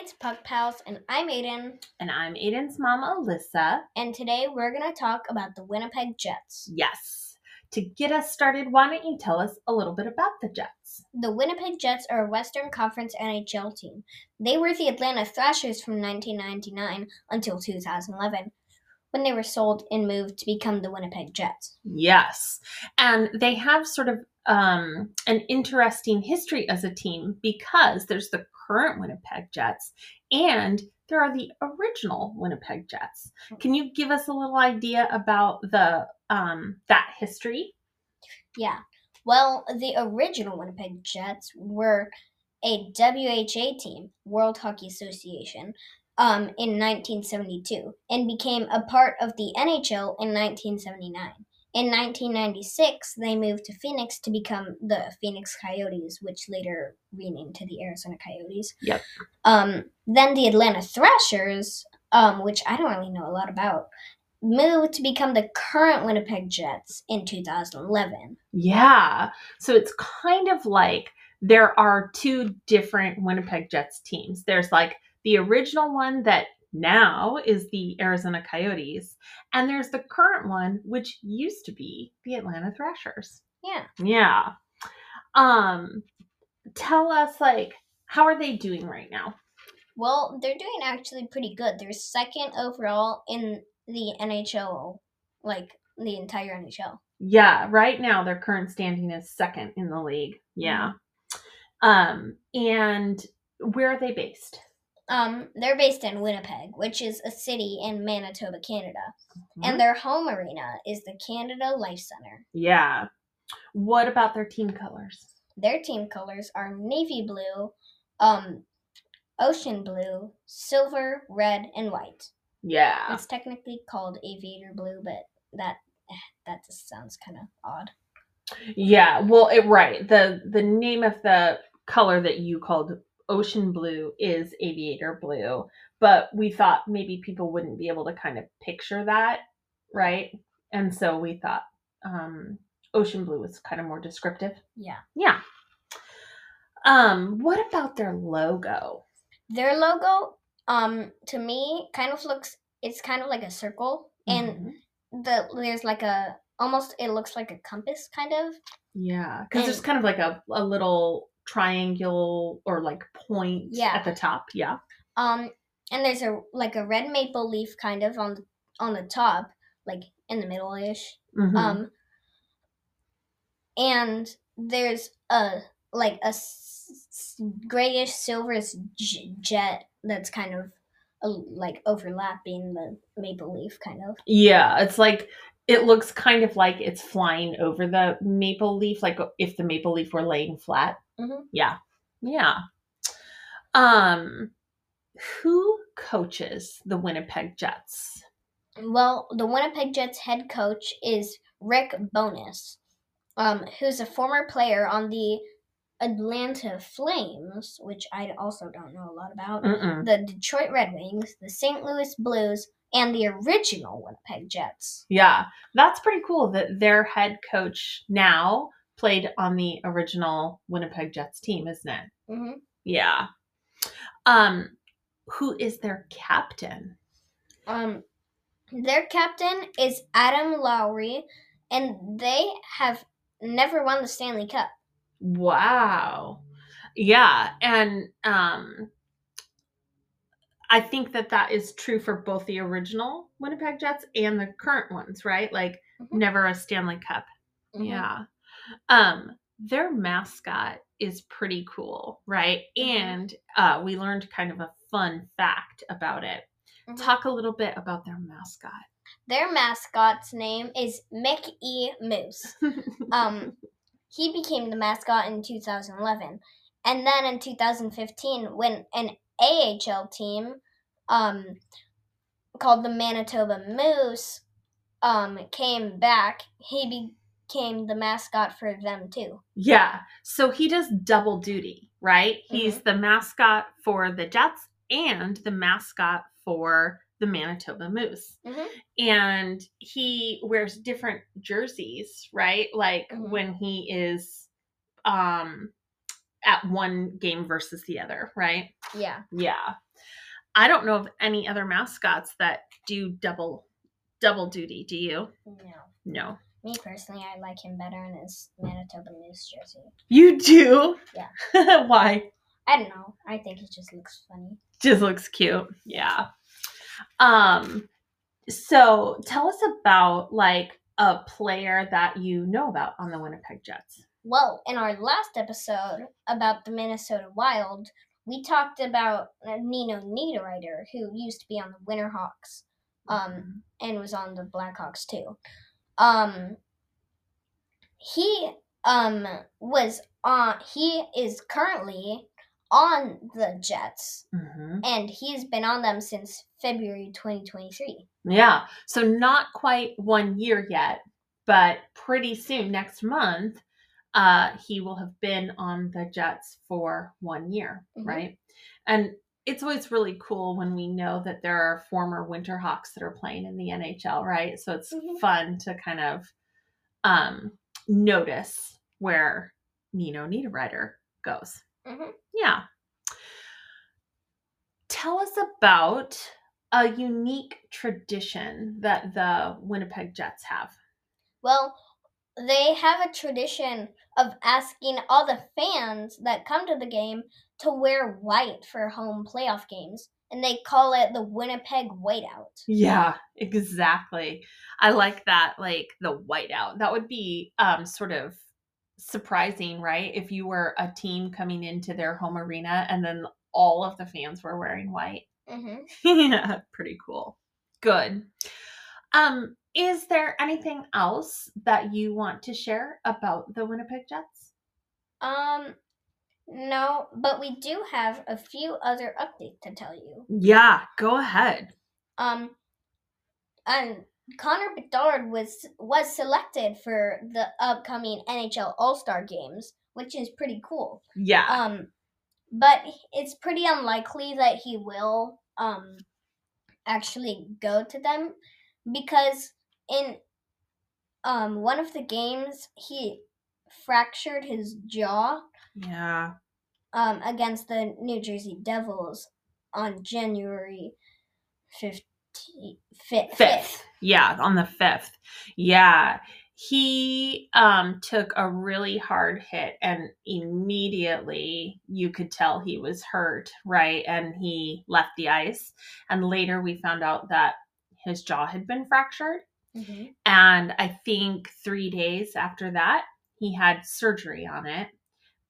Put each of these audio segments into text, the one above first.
It's Puck Pals, and I'm Aiden. And I'm Aiden's mom, Alyssa. And today we're going to talk about the Winnipeg Jets. Yes. To get us started, why don't you tell us a little bit about the Jets? The Winnipeg Jets are a Western Conference NHL team. They were the Atlanta Thrashers from 1999 until 2011, when they were sold and moved to become the Winnipeg Jets. Yes. And they have sort of um, an interesting history as a team because there's the current Winnipeg Jets and there are the original Winnipeg Jets. Can you give us a little idea about the um, that history? Yeah. Well, the original Winnipeg Jets were a WHA team, World Hockey Association, um, in 1972 and became a part of the NHL in 1979. In 1996, they moved to Phoenix to become the Phoenix Coyotes, which later renamed to the Arizona Coyotes. Yep. Um, then the Atlanta Thrashers, um, which I don't really know a lot about, moved to become the current Winnipeg Jets in 2011. Yeah. So it's kind of like there are two different Winnipeg Jets teams. There's like the original one that now is the Arizona Coyotes, and there's the current one, which used to be the Atlanta Thrashers. Yeah. Yeah. Um, tell us like how are they doing right now? Well, they're doing actually pretty good. They're second overall in the NHL, like the entire NHL. Yeah, right now their current standing is second in the league. Yeah. Um, and where are they based? Um, they're based in Winnipeg, which is a city in Manitoba, Canada. Mm-hmm. And their home arena is the Canada Life Center. Yeah. What about their team colors? Their team colors are navy blue, um, ocean blue, silver, red, and white. Yeah. It's technically called aviator blue, but that eh, that just sounds kind of odd. Yeah. Well, it right. The the name of the color that you called ocean blue is aviator blue, but we thought maybe people wouldn't be able to kind of picture that, right? And so we thought um ocean blue was kind of more descriptive. Yeah. Yeah. Um, what about their logo? Their logo, um, to me, kind of looks. It's kind of like a circle, and Mhm. the there's like a almost. It looks like a compass, kind of. yeah, because there's kind of like a, a little triangle or like point Yeah. at the top. Yeah. Um, and there's a like a red maple leaf, kind of on on the top, like in the middle ish. Mhm. Um, and there's a like a s- grayish silverish j- jet that's kind of uh, like overlapping the maple leaf, kind of. Yeah, it's like it looks kind of like it's flying over the maple leaf, like if the maple leaf were laying flat. Mhm. Yeah, yeah. Um, who coaches the Winnipeg Jets? Well, the Winnipeg Jets head coach is Rick Bowness, um, who's a former player on the Atlanta Flames, which I also don't know a lot about, Mm-mm. the Detroit Red Wings, the St. Louis Blues, and the original Winnipeg Jets. Yeah, that's pretty cool that their head coach now played on the original Winnipeg Jets team, isn't it? hmm Yeah. Um, who is their captain? Um, their captain is Adam Lowry, and they have never won the Stanley Cup. Wow. Yeah, and um I think that that is true for both the original Winnipeg Jets and the current ones, right? Like Mhm. never a Stanley Cup. Mhm. Yeah. Um their mascot is pretty cool, right? Mhm. And uh we learned kind of a fun fact about it. Mhm. Talk a little bit about their mascot. Their mascot's name is Mickey Moose. Um, he became the mascot in 2011, and then in 2015, when an AHL team, um, called the Manitoba Moose, um, came back, he became the mascot for them too. Yeah. So he does double duty, right? He's the mascot for the Jets and the mascot for the Manitoba Moose. Mhm. And he wears different jerseys, right? Like Mhm. when he is um at one game versus the other, right? Yeah. Yeah. I don't know of any other mascots that do double double duty. Do you? No. No. Me personally, I like him better in his Manitoba Moose jersey. You do? Yeah. Why? I don't know. I think he just looks funny. Just looks cute. Yeah. Um so tell us about like a player that you know about on the Winnipeg Jets. Well, in our last episode about the Minnesota Wild, we talked about uh, Nino Niederreiter, who used to be on the Winterhawks um, and was on the Blackhawks too. Um, he um, was on. He is currently on the Jets, Mhm. and he's been on them since February 2023. Yeah. So not quite one year yet, but pretty soon next month, uh, he will have been on the Jets for one year, Mhm. right? And it's always really cool when we know that there are former Winterhawks that are playing in the NHL, right? So it's Mhm. fun to kind of um, notice where Nino Niederreiter goes. Mhm. Yeah. Tell us about a unique tradition that the Winnipeg Jets have. Well, they have a tradition of asking all the fans that come to the game to wear white for home playoff games, and they call it the Winnipeg Whiteout. Yeah, exactly. I like that, like the whiteout. That would be um, sort of surprising, right? If you were a team coming into their home arena and then all of the fans were wearing white. hmm yeah, pretty cool. Good. Um, is there anything else that you want to share about the Winnipeg Jets? Um, no, but we do have a few other updates to tell you. Yeah, go ahead. Um, and Connor Bedard was was selected for the upcoming NHL All Star games, which is pretty cool. Yeah. Um, but it's pretty unlikely that he will um actually go to them because in um one of the games he fractured his jaw yeah. um against the New Jersey Devils on January 15th, 5th. Fifth. Yeah, on the fifth. Yeah. He um took a really hard hit and immediately you could tell he was hurt, right? And he left the ice. And later we found out that his jaw had been fractured. Mhm. And I think three days after that, he had surgery on it.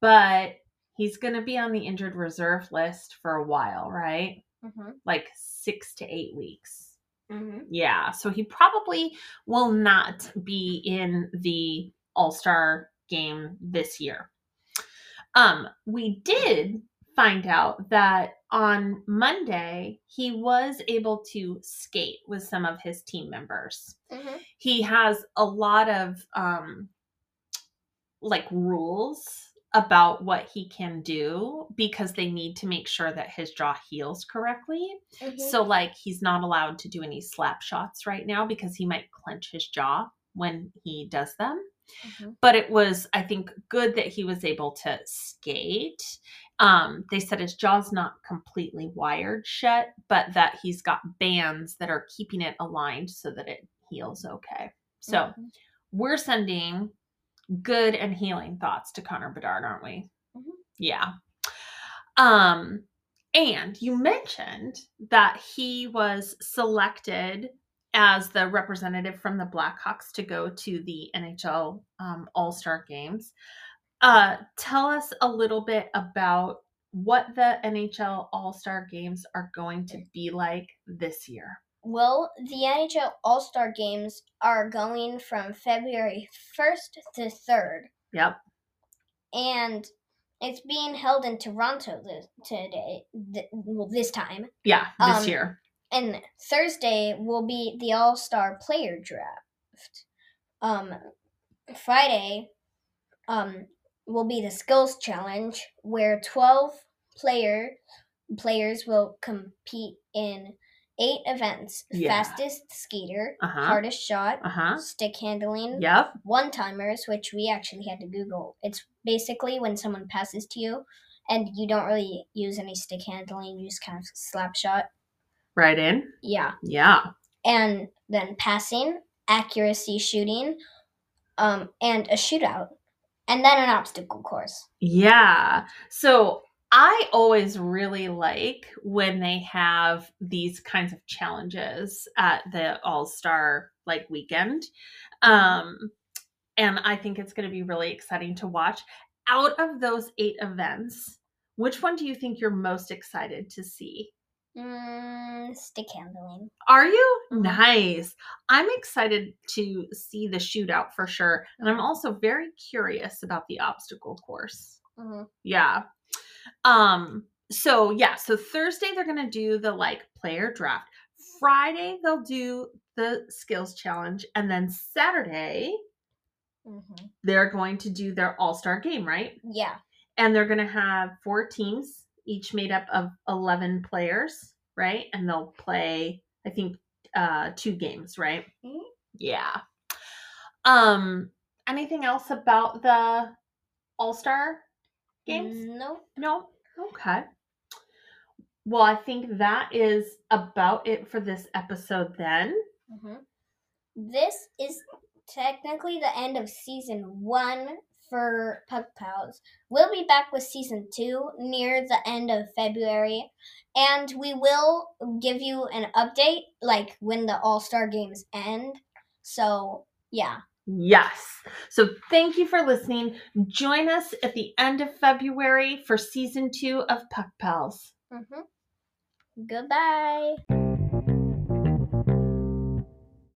But he's going to be on the injured reserve list for a while, right? Mhm. Like six to eight weeks. Mhm. Yeah. So he probably will not be in the All Star game this year. Um, we did find out that on Monday he was able to skate with some of his team members Mhm. he has a lot of um like rules about what he can do because they need to make sure that his jaw heals correctly. Mhm. So like he's not allowed to do any slap shots right now because he might clench his jaw when he does them. Mhm. But it was I think good that he was able to skate. Um they said his jaw's not completely wired shut, but that he's got bands that are keeping it aligned so that it heals okay. So Mhm. we're sending good and healing thoughts to Connor Bedard, aren't we? Mhm. Yeah. Um, and you mentioned that he was selected as the representative from the Blackhawks to go to the NHL um, All Star Games. Uh, tell us a little bit about what the NHL All Star Games are going to be like this year. Well, the NHL All Star Games are going from February 1st to 3rd, Yep. and it's being held in Toronto this, today, th- well, this time. Yeah, this Um, year. And Thursday will be the All Star Player Draft. Um, Friday, um, will be the Skills Challenge, where 12 player players will compete in eight events: Yeah. fastest skater, Uh huh. hardest shot, Uh huh. stick handling, Yep. one timers, which we actually had to Google. It's basically when someone passes to you and you don't really use any stick handling. You just kind of slap shot. Right in. Yeah, Yeah. and then passing, accuracy shooting, um, and a shootout, and then an obstacle course. Yeah. So I always really like when they have these kinds of challenges at the All Star like weekend. Um, and I think it's going to be really exciting to watch. Out of those eight events, which one do you think you're most excited to see? Mm, stick handling. Are you? Mhm. Nice. I'm excited to see the shootout for sure. And I'm also very curious about the obstacle course. hmm Yeah. Um so yeah, so Thursday they're going to do the like player draft. Friday they'll do the skills challenge and then Saturday hmm they're going to do their all-star game, right? Yeah. And they're going to have four teams each made up of 11 players, right? And they'll play I think uh two games, right? Mhm. Yeah. Um anything else about the all-star games? No. No. Okay. Well, I think that is about it for this episode then. hmm This is technically the end of season one for Puck Pals. We'll be back with season two near the end of February, and we will give you an update like when the All Star games end. So, yeah. Yes. So thank you for listening. Join us at the end of February for season two of Puck Pals. hmm Goodbye.